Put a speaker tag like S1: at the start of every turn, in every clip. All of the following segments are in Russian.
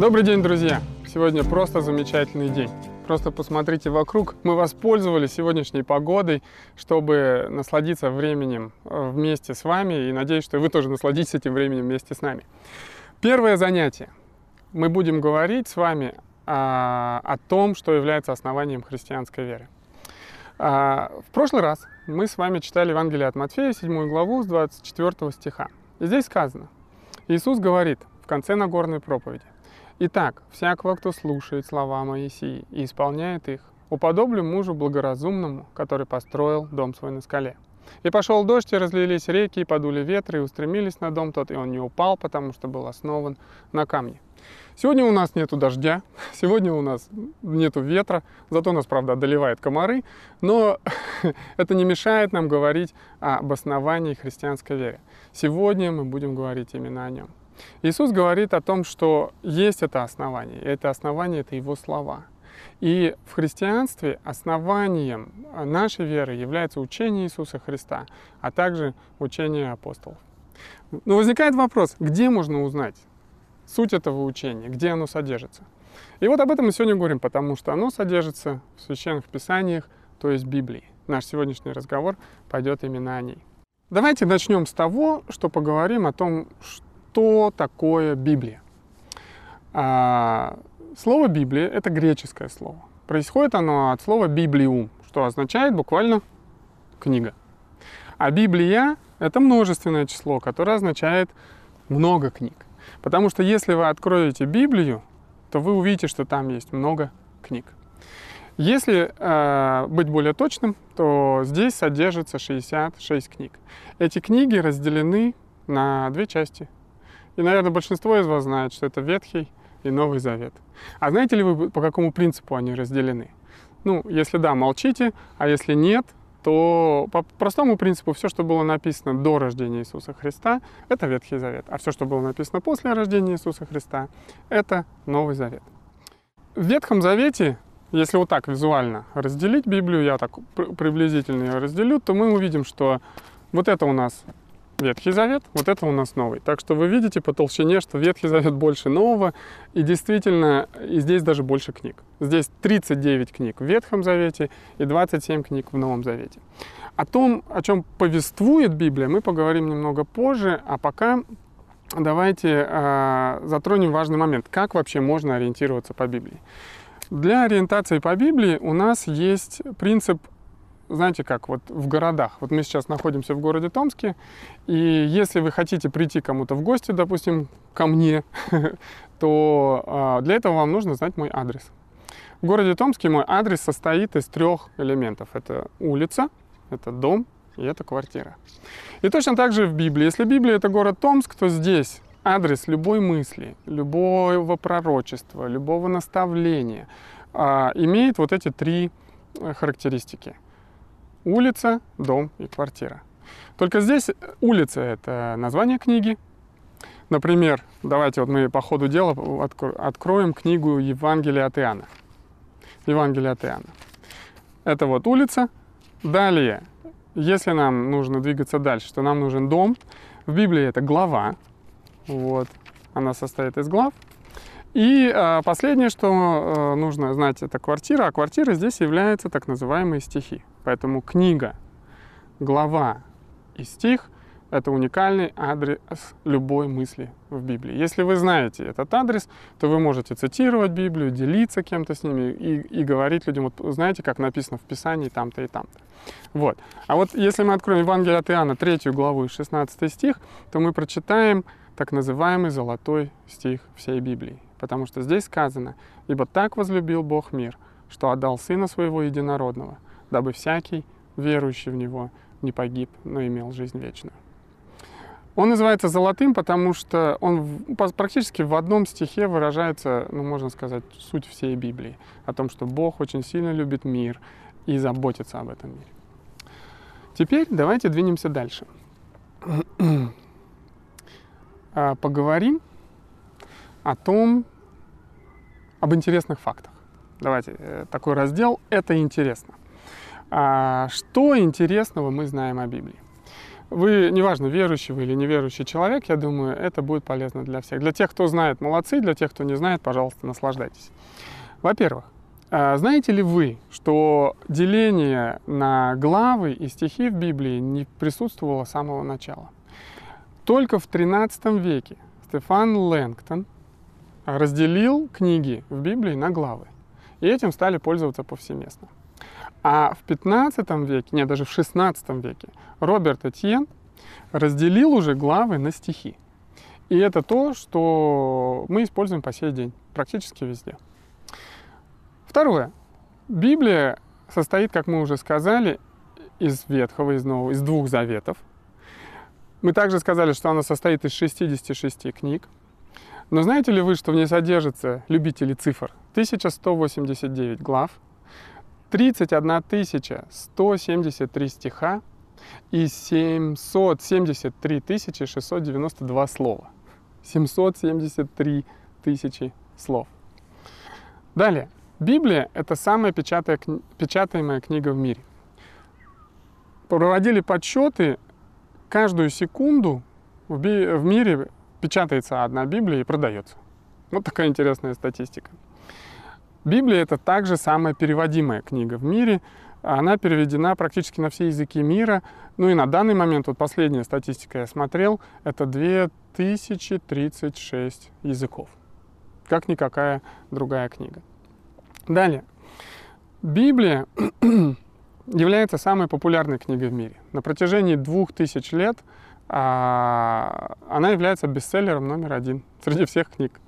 S1: Добрый день, друзья! Сегодня просто замечательный день. Просто посмотрите вокруг. Мы воспользовались сегодняшней погодой, чтобы насладиться временем э, вместе с вами. И надеюсь, что вы тоже насладитесь этим временем вместе с нами. Первое занятие. Мы будем говорить с вами о, о том, что является основанием христианской веры. А, в прошлый раз мы с вами читали Евангелие от Матфея, 7 главу, с 24 стиха. И здесь сказано, Иисус говорит в конце Нагорной проповеди, Итак, всякого, кто слушает слова Моисии и исполняет их, уподоблю мужу благоразумному, который построил дом свой на скале. И пошел дождь, и разлились реки, и подули ветры, и устремились на дом тот, и он не упал, потому что был основан на камне. Сегодня у нас нету дождя, сегодня у нас нету ветра, зато нас, правда, одолевают комары, но это не мешает нам говорить об основании христианской веры. Сегодня мы будем говорить именно о нем. Иисус говорит о том, что есть это основание, это основание — это Его слова. И в христианстве основанием нашей веры является учение Иисуса Христа, а также учение апостолов. Но возникает вопрос, где можно узнать суть этого учения, где оно содержится? И вот об этом мы сегодня говорим, потому что оно содержится в священных писаниях, то есть Библии. Наш сегодняшний разговор пойдет именно о ней. Давайте начнем с того, что поговорим о том, что что такое Библия. А, слово Библия — это греческое слово. Происходит оно от слова «библиум», что означает буквально «книга». А Библия — это множественное число, которое означает много книг. Потому что если вы откроете Библию, то вы увидите, что там есть много книг. Если э, быть более точным, то здесь содержится 66 книг. Эти книги разделены на две части и, наверное, большинство из вас знает, что это Ветхий и Новый Завет. А знаете ли вы, по какому принципу они разделены? Ну, если да, молчите, а если нет, то по простому принципу все, что было написано до рождения Иисуса Христа, это Ветхий Завет. А все, что было написано после рождения Иисуса Христа, это Новый Завет. В Ветхом Завете, если вот так визуально разделить Библию, я так приблизительно ее разделю, то мы увидим, что вот это у нас Ветхий Завет, вот это у нас новый. Так что вы видите по толщине, что Ветхий Завет больше нового, и действительно, и здесь даже больше книг. Здесь 39 книг в Ветхом Завете и 27 книг в Новом Завете. О том, о чем повествует Библия, мы поговорим немного позже, а пока давайте э, затронем важный момент, как вообще можно ориентироваться по Библии. Для ориентации по Библии у нас есть принцип знаете как, вот в городах. Вот мы сейчас находимся в городе Томске, и если вы хотите прийти кому-то в гости, допустим, ко мне, то а, для этого вам нужно знать мой адрес. В городе Томске мой адрес состоит из трех элементов. Это улица, это дом и это квартира. И точно так же в Библии. Если Библия это город Томск, то здесь адрес любой мысли, любого пророчества, любого наставления а, имеет вот эти три э, характеристики – улица, дом и квартира. Только здесь улица — это название книги. Например, давайте вот мы по ходу дела откроем книгу Евангелия от Иоанна. Евангелие от Иоанна. Это вот улица. Далее, если нам нужно двигаться дальше, то нам нужен дом. В Библии это глава. Вот. Она состоит из глав. И э, последнее, что э, нужно знать, это квартира. А квартира здесь является так называемые стихи. Поэтому книга, глава и стих — это уникальный адрес любой мысли в Библии. Если вы знаете этот адрес, то вы можете цитировать Библию, делиться кем-то с ними и, и говорить людям, вот знаете, как написано в Писании там-то и там-то. Вот. А вот если мы откроем Евангелие от Иоанна, 3 главу и 16 стих, то мы прочитаем так называемый золотой стих всей Библии. Потому что здесь сказано, «Ибо так возлюбил Бог мир, что отдал Сына Своего Единородного, дабы всякий, верующий в Него, не погиб, но имел жизнь вечную. Он называется золотым, потому что он практически в одном стихе выражается, ну, можно сказать, суть всей Библии. О том, что Бог очень сильно любит мир и заботится об этом мире. Теперь давайте двинемся дальше. А, поговорим о том, об интересных фактах. Давайте, э, такой раздел «Это интересно». А что интересного мы знаем о Библии? вы, неважно, верующий вы или неверующий человек, я думаю, это будет полезно для всех. Для тех, кто знает, молодцы, для тех, кто не знает, пожалуйста, наслаждайтесь. Во-первых, а, знаете ли вы, что деление на главы и стихи в Библии не присутствовало с самого начала? Только в XIII веке Стефан Лэнгтон разделил книги в Библии на главы. И этим стали пользоваться повсеместно. А в 15 веке, нет, даже в 16 веке, Роберт Этьен разделил уже главы на стихи. И это то, что мы используем по сей день, практически везде. Второе. Библия состоит, как мы уже сказали, из Ветхого, из Нового, из двух заветов. Мы также сказали, что она состоит из 66 книг. Но знаете ли вы, что в ней содержится, любители цифр, 1189 глав, 31 173 стиха и 773 692 слова. 773 тысячи слов. Далее. Библия — это самая печатаемая книга в мире. Проводили подсчеты, каждую секунду в, би- в мире печатается одна Библия и продается. Вот такая интересная статистика. Библия — это также самая переводимая книга в мире. Она переведена практически на все языки мира. Ну и на данный момент, вот последняя статистика я смотрел, это 2036 языков. Как никакая другая книга. Далее. Библия является самой популярной книгой в мире. На протяжении двух тысяч лет а, она является бестселлером номер один среди всех книг.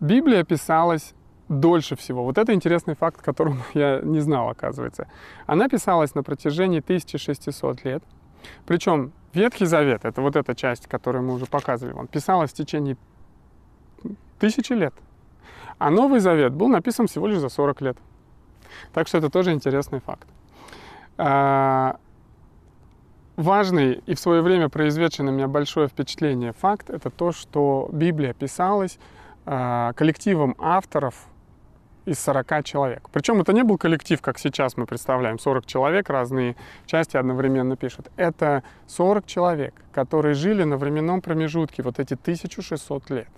S1: Библия писалась дольше всего. Вот это интересный факт, которого я не знал, оказывается. Она писалась на протяжении 1600 лет. Причем Ветхий Завет, это вот эта часть, которую мы уже показывали, он писалась в течение тысячи лет. А Новый Завет был написан всего лишь за 40 лет. Так что это тоже интересный факт. А, важный и в свое время произведший на меня большое впечатление факт — это то, что Библия писалась а, коллективом авторов из 40 человек. Причем это не был коллектив, как сейчас мы представляем, 40 человек, разные части одновременно пишут. Это 40 человек, которые жили на временном промежутке вот эти 1600 лет.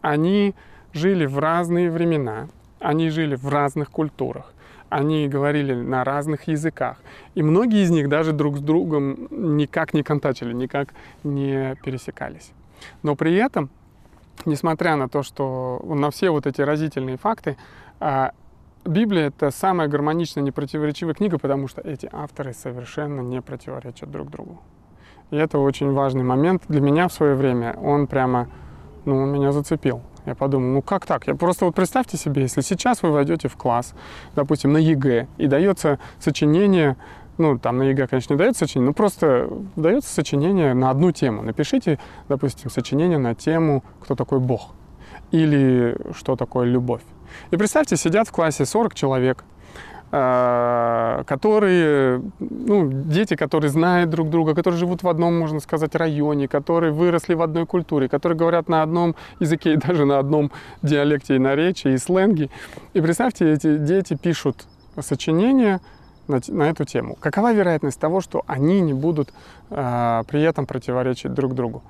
S1: Они жили в разные времена, они жили в разных культурах, они говорили на разных языках. И многие из них даже друг с другом никак не контачили, никак не пересекались. Но при этом, несмотря на то, что на все вот эти разительные факты, Библия — это самая гармоничная, непротиворечивая книга, потому что эти авторы совершенно не противоречат друг другу. И это очень важный момент для меня в свое время. Он прямо, ну, он меня зацепил. Я подумал, ну как так? Я просто вот представьте себе, если сейчас вы войдете в класс, допустим, на ЕГЭ, и дается сочинение, ну там на ЕГЭ, конечно, не дается сочинение, но просто дается сочинение на одну тему. Напишите, допустим, сочинение на тему «Кто такой Бог?» или «Что такое любовь?». И представьте, сидят в классе 40 человек, Э, которые, ну, дети, которые знают друг друга, которые живут в одном, можно сказать, районе, которые выросли в одной культуре, которые говорят на одном языке и даже на одном диалекте и наречии, и сленге. И представьте, эти дети пишут сочинения на, на эту тему. Какова вероятность того, что они не будут э, при этом противоречить друг другу?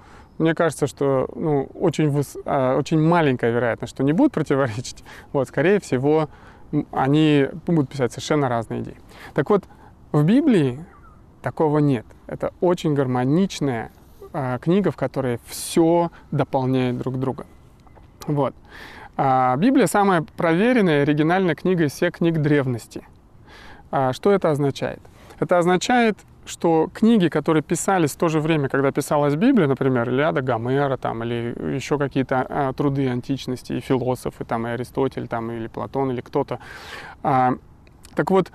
S1: Мне кажется, что ну, очень, выс... э, очень маленькая вероятность, что не будут противоречить. Вот, скорее всего, они будут писать совершенно разные идеи. Так вот, в Библии такого нет. Это очень гармоничная э, книга, в которой все дополняет друг друга. Вот. А Библия самая проверенная, оригинальная книга из всех книг древности. А что это означает? Это означает, что книги, которые писались в то же время, когда писалась Библия, например, Илиада Гомера, там, или еще какие-то а, труды античности, и философы, там, и Аристотель, там, или Платон, или кто-то. А, так вот,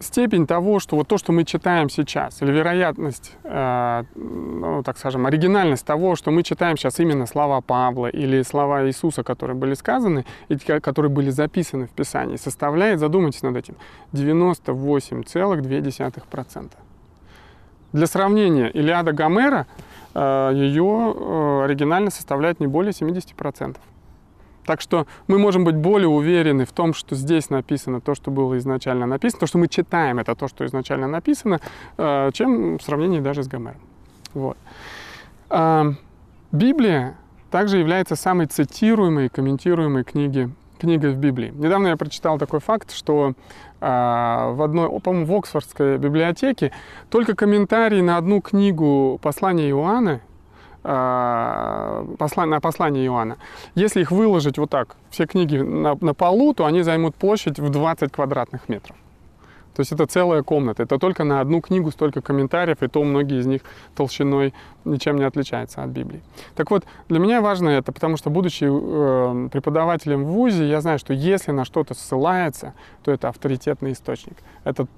S1: степень того, что вот то, что мы читаем сейчас, или вероятность, э, ну, так скажем, оригинальность того, что мы читаем сейчас именно слова Павла или слова Иисуса, которые были сказаны, и которые были записаны в Писании, составляет, задумайтесь над этим, 98,2%. Для сравнения, Илиада Гомера, э, ее э, оригинально составляет не более 70%. Так что мы можем быть более уверены в том, что здесь написано то, что было изначально написано, то, что мы читаем, это то, что изначально написано, э, чем в сравнении даже с Гомером. Вот. А, Библия также является самой цитируемой и комментируемой книги, книгой в Библии. Недавно я прочитал такой факт, что а, в одной, по-моему, в Оксфордской библиотеке только комментарий на одну книгу послания Иоанна на послание Иоанна. Если их выложить вот так, все книги на, на полу, то они займут площадь в 20 квадратных метров. То есть это целая комната. Это только на одну книгу столько комментариев, и то многие из них толщиной ничем не отличаются от Библии. Так вот, для меня важно это, потому что, будучи э, преподавателем в ВУЗе, я знаю, что если на что-то ссылается, то это авторитетный источник. Это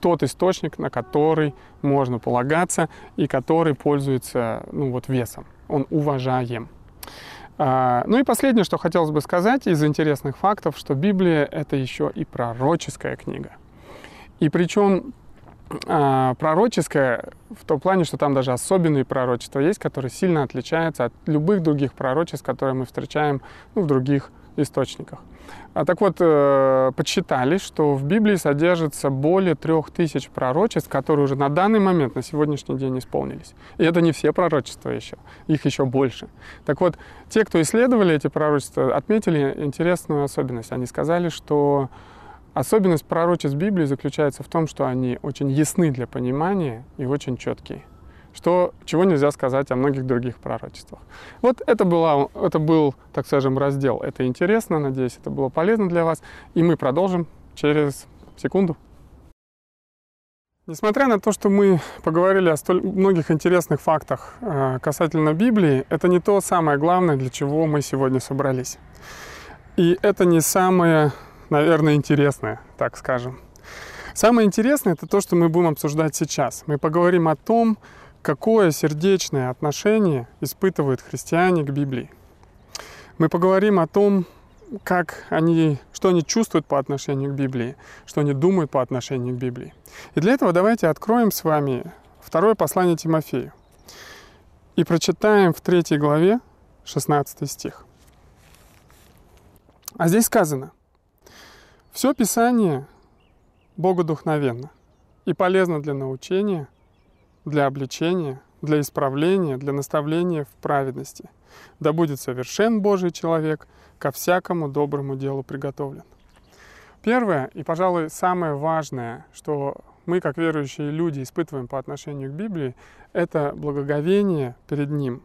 S1: тот источник, на который можно полагаться и который пользуется ну, вот, весом. Он уважаем. А, ну и последнее, что хотелось бы сказать из интересных фактов, что Библия — это еще и пророческая книга. И причем а, пророческое в том плане, что там даже особенные пророчества есть, которые сильно отличаются от любых других пророчеств, которые мы встречаем ну, в других источниках. А так вот, э, подсчитали, что в Библии содержится более трех тысяч пророчеств, которые уже на данный момент, на сегодняшний день исполнились. И это не все пророчества еще, их еще больше. Так вот, те, кто исследовали эти пророчества, отметили интересную особенность. Они сказали, что Особенность пророчеств Библии заключается в том, что они очень ясны для понимания и очень четкие. Что, чего нельзя сказать о многих других пророчествах. Вот это, была, это был, так скажем, раздел. Это интересно, надеюсь, это было полезно для вас. И мы продолжим через секунду. Несмотря на то, что мы поговорили о столь многих интересных фактах э, касательно Библии, это не то самое главное, для чего мы сегодня собрались. И это не самое наверное, интересное, так скажем. Самое интересное это то, что мы будем обсуждать сейчас. Мы поговорим о том, какое сердечное отношение испытывают христиане к Библии. Мы поговорим о том, как они, что они чувствуют по отношению к Библии, что они думают по отношению к Библии. И для этого давайте откроем с вами второе послание Тимофею и прочитаем в третьей главе 16 стих. А здесь сказано, все Писание богодухновенно и полезно для научения, для обличения, для исправления, для наставления в праведности. Да будет совершен Божий человек, ко всякому доброму делу приготовлен. Первое и, пожалуй, самое важное, что мы, как верующие люди, испытываем по отношению к Библии, это благоговение перед Ним,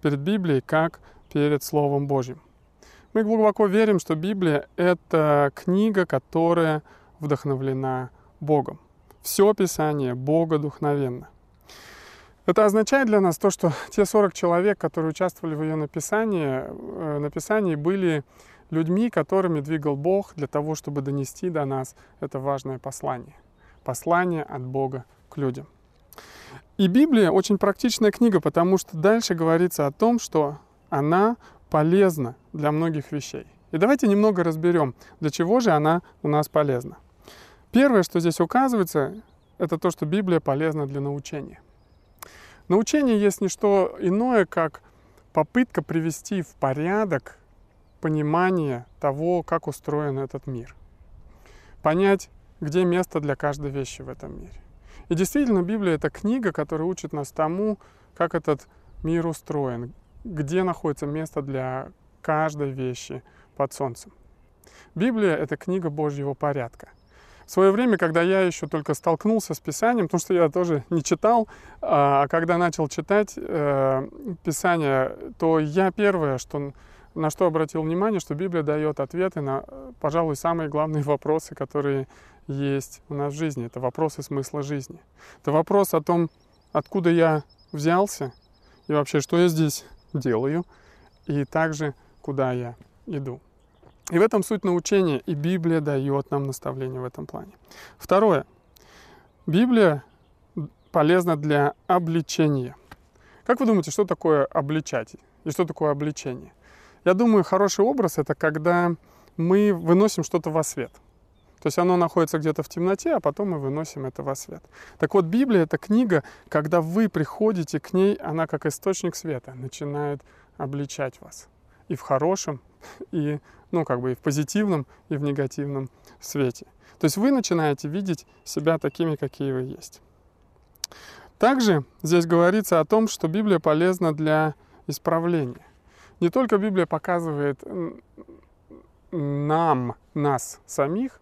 S1: перед Библией, как перед Словом Божьим. Мы глубоко верим, что Библия — это книга, которая вдохновлена Богом. Все Писание Бога духновенно. Это означает для нас то, что те 40 человек, которые участвовали в ее написании, э, написании были людьми, которыми двигал Бог для того, чтобы донести до нас это важное послание. Послание от Бога к людям. И Библия очень практичная книга, потому что дальше говорится о том, что она полезна для многих вещей. И давайте немного разберем, для чего же она у нас полезна. Первое, что здесь указывается, это то, что Библия полезна для научения. Научение есть не что иное, как попытка привести в порядок понимание того, как устроен этот мир. Понять, где место для каждой вещи в этом мире. И действительно, Библия — это книга, которая учит нас тому, как этот мир устроен, где находится место для каждой вещи под солнцем. Библия — это книга Божьего порядка. В свое время, когда я еще только столкнулся с Писанием, потому что я тоже не читал, а когда начал читать э, Писание, то я первое, что, на что обратил внимание, что Библия дает ответы на, пожалуй, самые главные вопросы, которые есть у нас в жизни. Это вопросы смысла жизни. Это вопрос о том, откуда я взялся и вообще, что я здесь делаю, и также куда я иду. И в этом суть научения, и Библия дает нам наставление в этом плане. Второе. Библия полезна для обличения. Как вы думаете, что такое обличать и что такое обличение? Я думаю, хороший образ это когда мы выносим что-то во свет. То есть оно находится где-то в темноте, а потом мы выносим это во свет. Так вот, Библия — это книга, когда вы приходите к ней, она как источник света начинает обличать вас. и в хорошем, и, ну, как бы и в позитивном, и в негативном свете. То есть вы начинаете видеть себя такими, какие вы есть. Также здесь говорится о том, что Библия полезна для исправления. Не только Библия показывает нам, нас самих,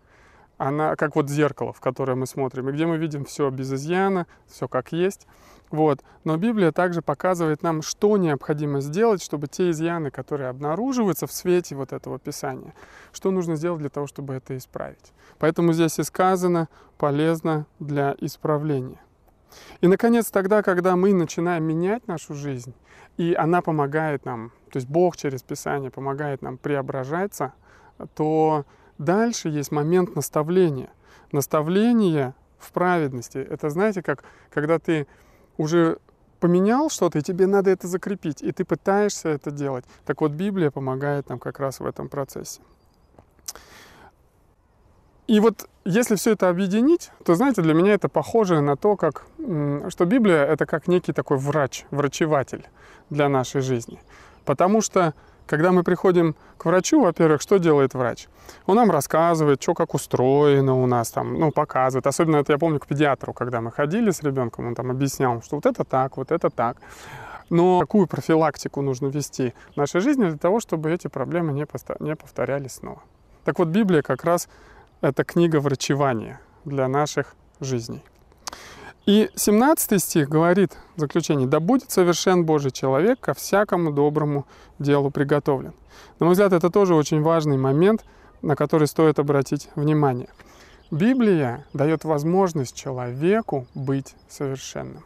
S1: она как вот зеркало, в которое мы смотрим, и где мы видим все без изъяна, все как есть. Вот. Но Библия также показывает нам, что необходимо сделать, чтобы те изъяны, которые обнаруживаются в свете вот этого Писания, что нужно сделать для того, чтобы это исправить. Поэтому здесь и сказано полезно для исправления. И, наконец, тогда, когда мы начинаем менять нашу жизнь, и она помогает нам, то есть Бог через Писание помогает нам преображаться, то дальше есть момент наставления. Наставление в праведности. Это, знаете, как когда ты уже поменял что-то, и тебе надо это закрепить, и ты пытаешься это делать. Так вот, Библия помогает нам как раз в этом процессе. И вот если все это объединить, то, знаете, для меня это похоже на то, как, что Библия — это как некий такой врач, врачеватель для нашей жизни. Потому что, когда мы приходим к врачу, во-первых, что делает врач? Он нам рассказывает, что как устроено у нас, там, ну, показывает. Особенно это я помню к педиатру, когда мы ходили с ребенком, он там объяснял, что вот это так, вот это так. Но какую профилактику нужно вести в нашей жизни для того, чтобы эти проблемы не повторялись снова? Так вот, Библия как раз это книга врачевания для наших жизней. И 17 стих говорит в заключении, «Да будет совершен Божий человек, ко всякому доброму делу приготовлен». На мой взгляд, это тоже очень важный момент, на который стоит обратить внимание. Библия дает возможность человеку быть совершенным.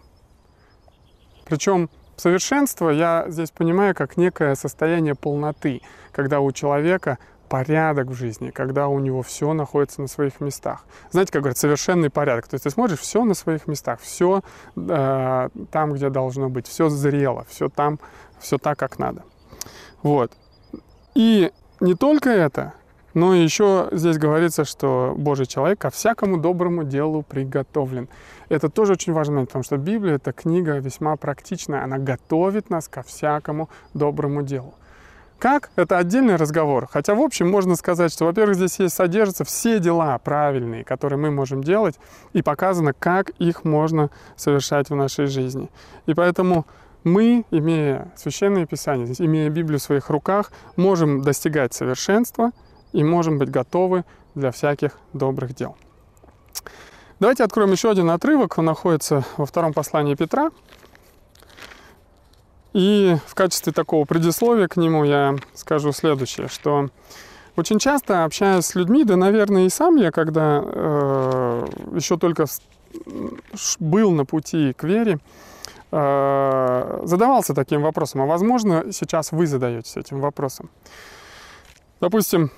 S1: Причем совершенство я здесь понимаю как некое состояние полноты, когда у человека порядок в жизни, когда у него все находится на своих местах. Знаете, как говорят, совершенный порядок. То есть ты смотришь, все на своих местах, все э, там, где должно быть, все зрело, все там, все так, как надо. Вот. И не только это, но еще здесь говорится, что Божий человек ко всякому доброму делу приготовлен. Это тоже очень важно, потому что Библия — это книга весьма практичная. Она готовит нас ко всякому доброму делу. Как? Это отдельный разговор. Хотя, в общем, можно сказать, что, во-первых, здесь есть, содержатся все дела правильные, которые мы можем делать, и показано, как их можно совершать в нашей жизни. И поэтому мы, имея Священное Писание, имея Библию в своих руках, можем достигать совершенства и можем быть готовы для всяких добрых дел. Давайте откроем еще один отрывок. Он находится во втором послании Петра, и в качестве такого предисловия к нему я скажу следующее, что очень часто общаясь с людьми, да, наверное, и сам я, когда э, еще только был на пути к вере, э, задавался таким вопросом, а возможно, сейчас вы задаетесь этим вопросом. Допустим,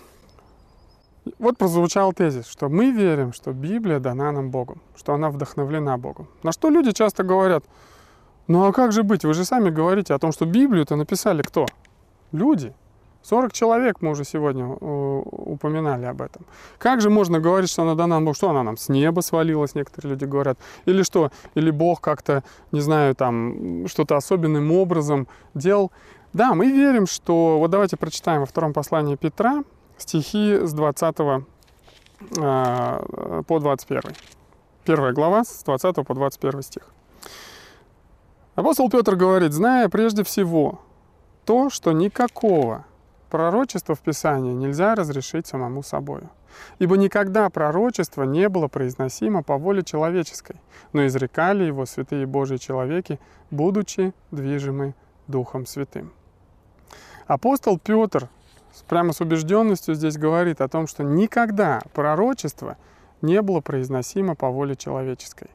S1: вот прозвучал тезис, что мы верим, что Библия дана нам Богом, что она вдохновлена Богом. На что люди часто говорят – ну а как же быть? Вы же сами говорите о том, что Библию-то написали кто? Люди. 40 человек мы уже сегодня э, упоминали об этом. Как же можно говорить, что она дана нам? Что она нам с неба свалилась, некоторые люди говорят. Или что? Или Бог как-то, не знаю, там, что-то особенным образом делал. Да, мы верим, что... Вот давайте прочитаем во втором послании Петра стихи с 20 э, по 21. Первая глава с 20 по 21 стих. Апостол Петр говорит, зная прежде всего то, что никакого пророчества в Писании нельзя разрешить самому собою. Ибо никогда пророчество не было произносимо по воле человеческой, но изрекали его святые Божьи человеки, будучи движимы Духом Святым. Апостол Петр прямо с убежденностью здесь говорит о том, что никогда пророчество не было произносимо по воле человеческой.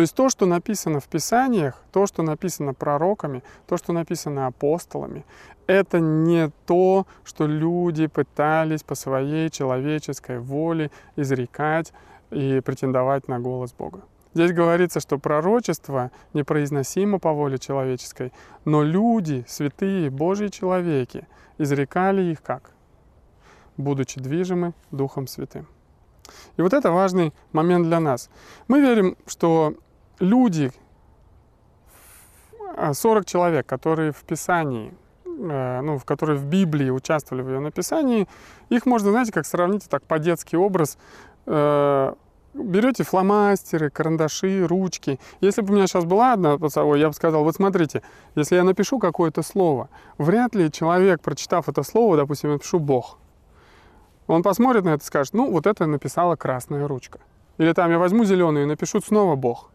S1: То есть то, что написано в Писаниях, то, что написано пророками, то, что написано апостолами, это не то, что люди пытались по своей человеческой воле изрекать и претендовать на голос Бога. Здесь говорится, что пророчество непроизносимо по воле человеческой, но люди, святые, Божьи человеки, изрекали их как? Будучи движимы Духом Святым. И вот это важный момент для нас. Мы верим, что люди, 40 человек, которые в Писании э, ну, в которые в Библии участвовали в ее написании, их можно, знаете, как сравнить так по-детски образ. Э, берете фломастеры, карандаши, ручки. Если бы у меня сейчас была одна собой, я бы сказал, вот смотрите, если я напишу какое-то слово, вряд ли человек, прочитав это слово, допустим, я напишу «Бог», он посмотрит на это и скажет, ну, вот это написала красная ручка. Или там я возьму зеленую и напишу снова Бог.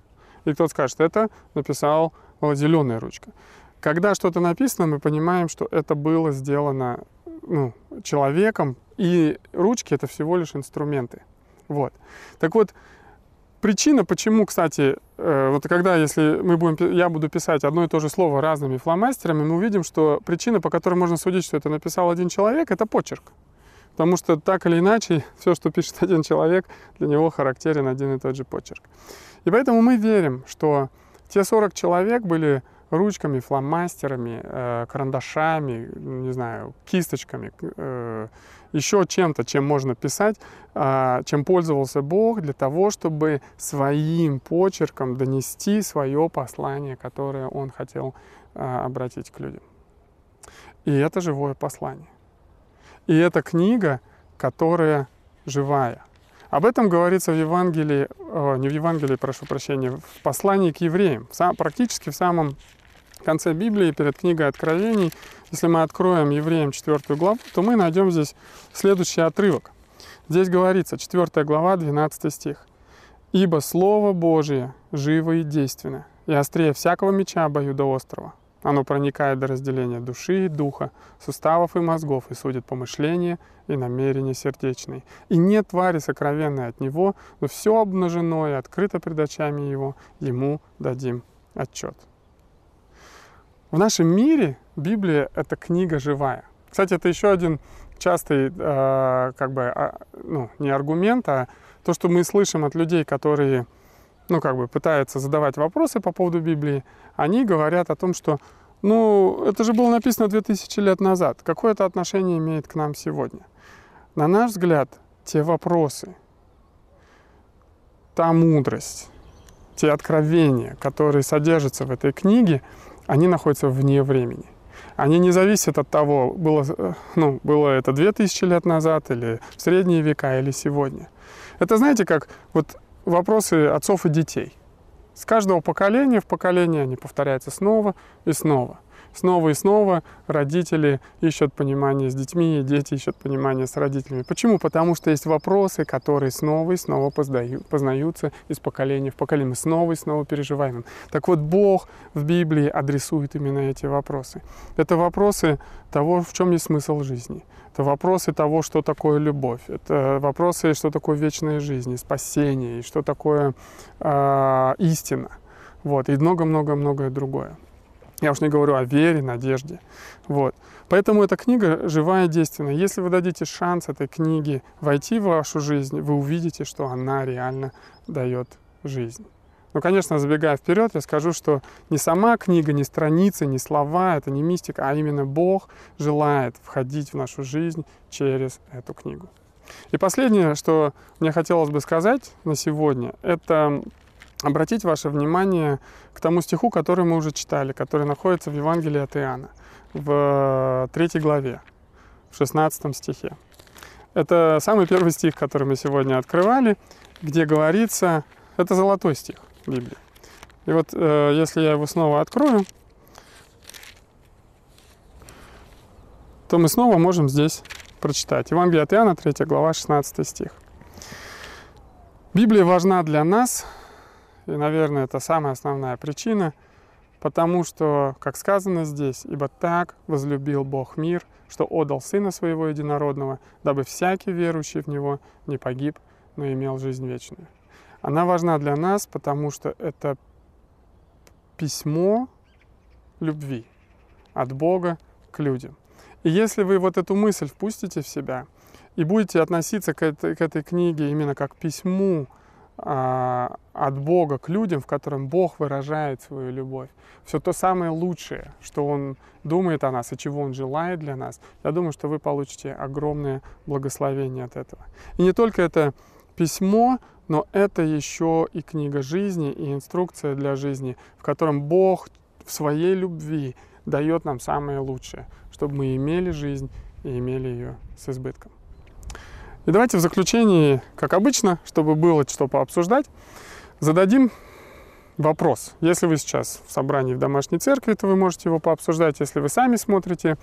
S1: И кто-то скажет, это написал зеленая ручка. Когда что-то написано, мы понимаем, что это было сделано ну, человеком, и ручки это всего лишь инструменты. Вот. Так вот, причина, почему, кстати, э, вот когда, если мы будем, я буду писать одно и то же слово разными фломастерами, мы увидим, что причина, по которой можно судить, что это написал один человек, это почерк. Потому что так или иначе, все, что пишет один человек, для него характерен один и тот же почерк. И поэтому мы верим, что те 40 человек были ручками, фломастерами, э, карандашами, не знаю, кисточками, э, еще чем-то, чем можно писать, э, чем пользовался Бог для того, чтобы своим почерком донести свое послание, которое Он хотел э, обратить к людям. И это живое послание. И это книга, которая живая. Об этом говорится в Евангелии, не в Евангелии, прошу прощения, в послании к евреям, в сам, практически в самом конце Библии, перед книгой Откровений. Если мы откроем евреям 4 главу, то мы найдем здесь следующий отрывок. Здесь говорится, 4 глава, 12 стих. «Ибо Слово Божие живо и действенно, и острее всякого меча острова. Оно проникает до разделения души и духа, суставов и мозгов и судит помышления и намерения сердечные. И нет твари сокровенной от него, но все обнажено и открыто пред очами его, ему дадим отчет. В нашем мире Библия — это книга живая. Кстати, это еще один частый, э, как бы, э, ну, не аргумент, а то, что мы слышим от людей, которые ну, как бы пытаются задавать вопросы по поводу Библии, они говорят о том, что, ну, это же было написано 2000 лет назад. Какое это отношение имеет к нам сегодня? На наш взгляд, те вопросы, та мудрость, те откровения, которые содержатся в этой книге, они находятся вне времени. Они не зависят от того, было, ну, было это 2000 лет назад или в средние века или сегодня. Это знаете как, вот вопросы отцов и детей. С каждого поколения в поколение они повторяются снова и снова. Снова и снова родители ищут понимание с детьми, и дети ищут понимание с родителями. Почему? Потому что есть вопросы, которые снова и снова познаются из поколения в поколение. Мы снова и снова переживаем. Так вот, Бог в Библии адресует именно эти вопросы. Это вопросы того, в чем есть смысл жизни. Это вопросы того, что такое любовь. Это вопросы, что такое вечная жизнь, и спасение, и что такое э, истина. Вот, и много-много-многое другое. Я уж не говорю о вере, надежде. Вот. Поэтому эта книга живая, действенная. Если вы дадите шанс этой книге войти в вашу жизнь, вы увидите, что она реально дает жизнь. Ну, конечно, забегая вперед, я скажу, что не сама книга, не страницы, не слова, это не мистика, а именно Бог желает входить в нашу жизнь через эту книгу. И последнее, что мне хотелось бы сказать на сегодня, это обратить ваше внимание к тому стиху, который мы уже читали, который находится в Евангелии от Иоанна, в третьей главе, в 16 стихе. Это самый первый стих, который мы сегодня открывали, где говорится, это золотой стих, Библии. И вот э, если я его снова открою, то мы снова можем здесь прочитать. Евангелие от Иоанна, 3 глава, 16 стих. Библия важна для нас, и, наверное, это самая основная причина, потому что, как сказано здесь, «Ибо так возлюбил Бог мир, что отдал Сына Своего Единородного, дабы всякий верующий в Него не погиб, но имел жизнь вечную». Она важна для нас, потому что это письмо любви от Бога к людям. И если вы вот эту мысль впустите в себя и будете относиться к этой, к этой книге именно как к письму от Бога к людям, в котором Бог выражает свою любовь, все то самое лучшее, что Он думает о нас и чего Он желает для нас, я думаю, что вы получите огромное благословение от этого. И не только это письмо, но это еще и книга жизни, и инструкция для жизни, в котором Бог в своей любви дает нам самое лучшее, чтобы мы имели жизнь и имели ее с избытком. И давайте в заключении, как обычно, чтобы было что пообсуждать, зададим вопрос. Если вы сейчас в собрании в домашней церкви, то вы можете его пообсуждать. Если вы сами смотрите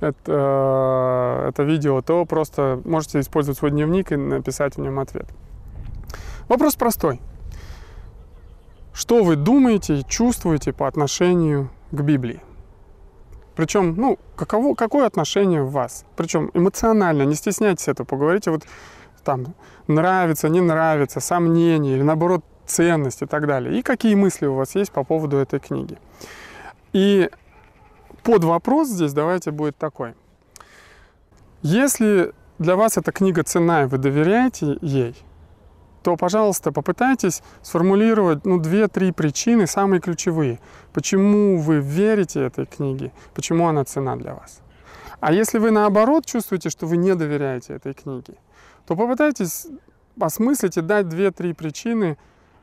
S1: это, это видео, то просто можете использовать свой дневник и написать в нем ответ. Вопрос простой. Что вы думаете и чувствуете по отношению к Библии? Причем, ну, каково, какое отношение у вас? Причем эмоционально, не стесняйтесь этого, поговорите вот там нравится, не нравится, сомнения или наоборот ценность и так далее. И какие мысли у вас есть по поводу этой книги. И под вопрос здесь давайте будет такой. Если для вас эта книга цена, и вы доверяете ей, то, пожалуйста, попытайтесь сформулировать ну, две-три причины, самые ключевые, почему вы верите этой книге, почему она цена для вас. А если вы наоборот чувствуете, что вы не доверяете этой книге, то попытайтесь осмыслить и дать две-три причины,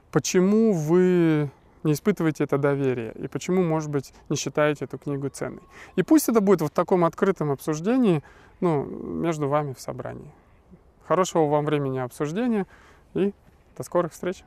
S1: почему вы не испытываете это доверие и почему, может быть, не считаете эту книгу ценной. И пусть это будет в таком открытом обсуждении ну, между вами в собрании. Хорошего вам времени обсуждения и до скорых встреч!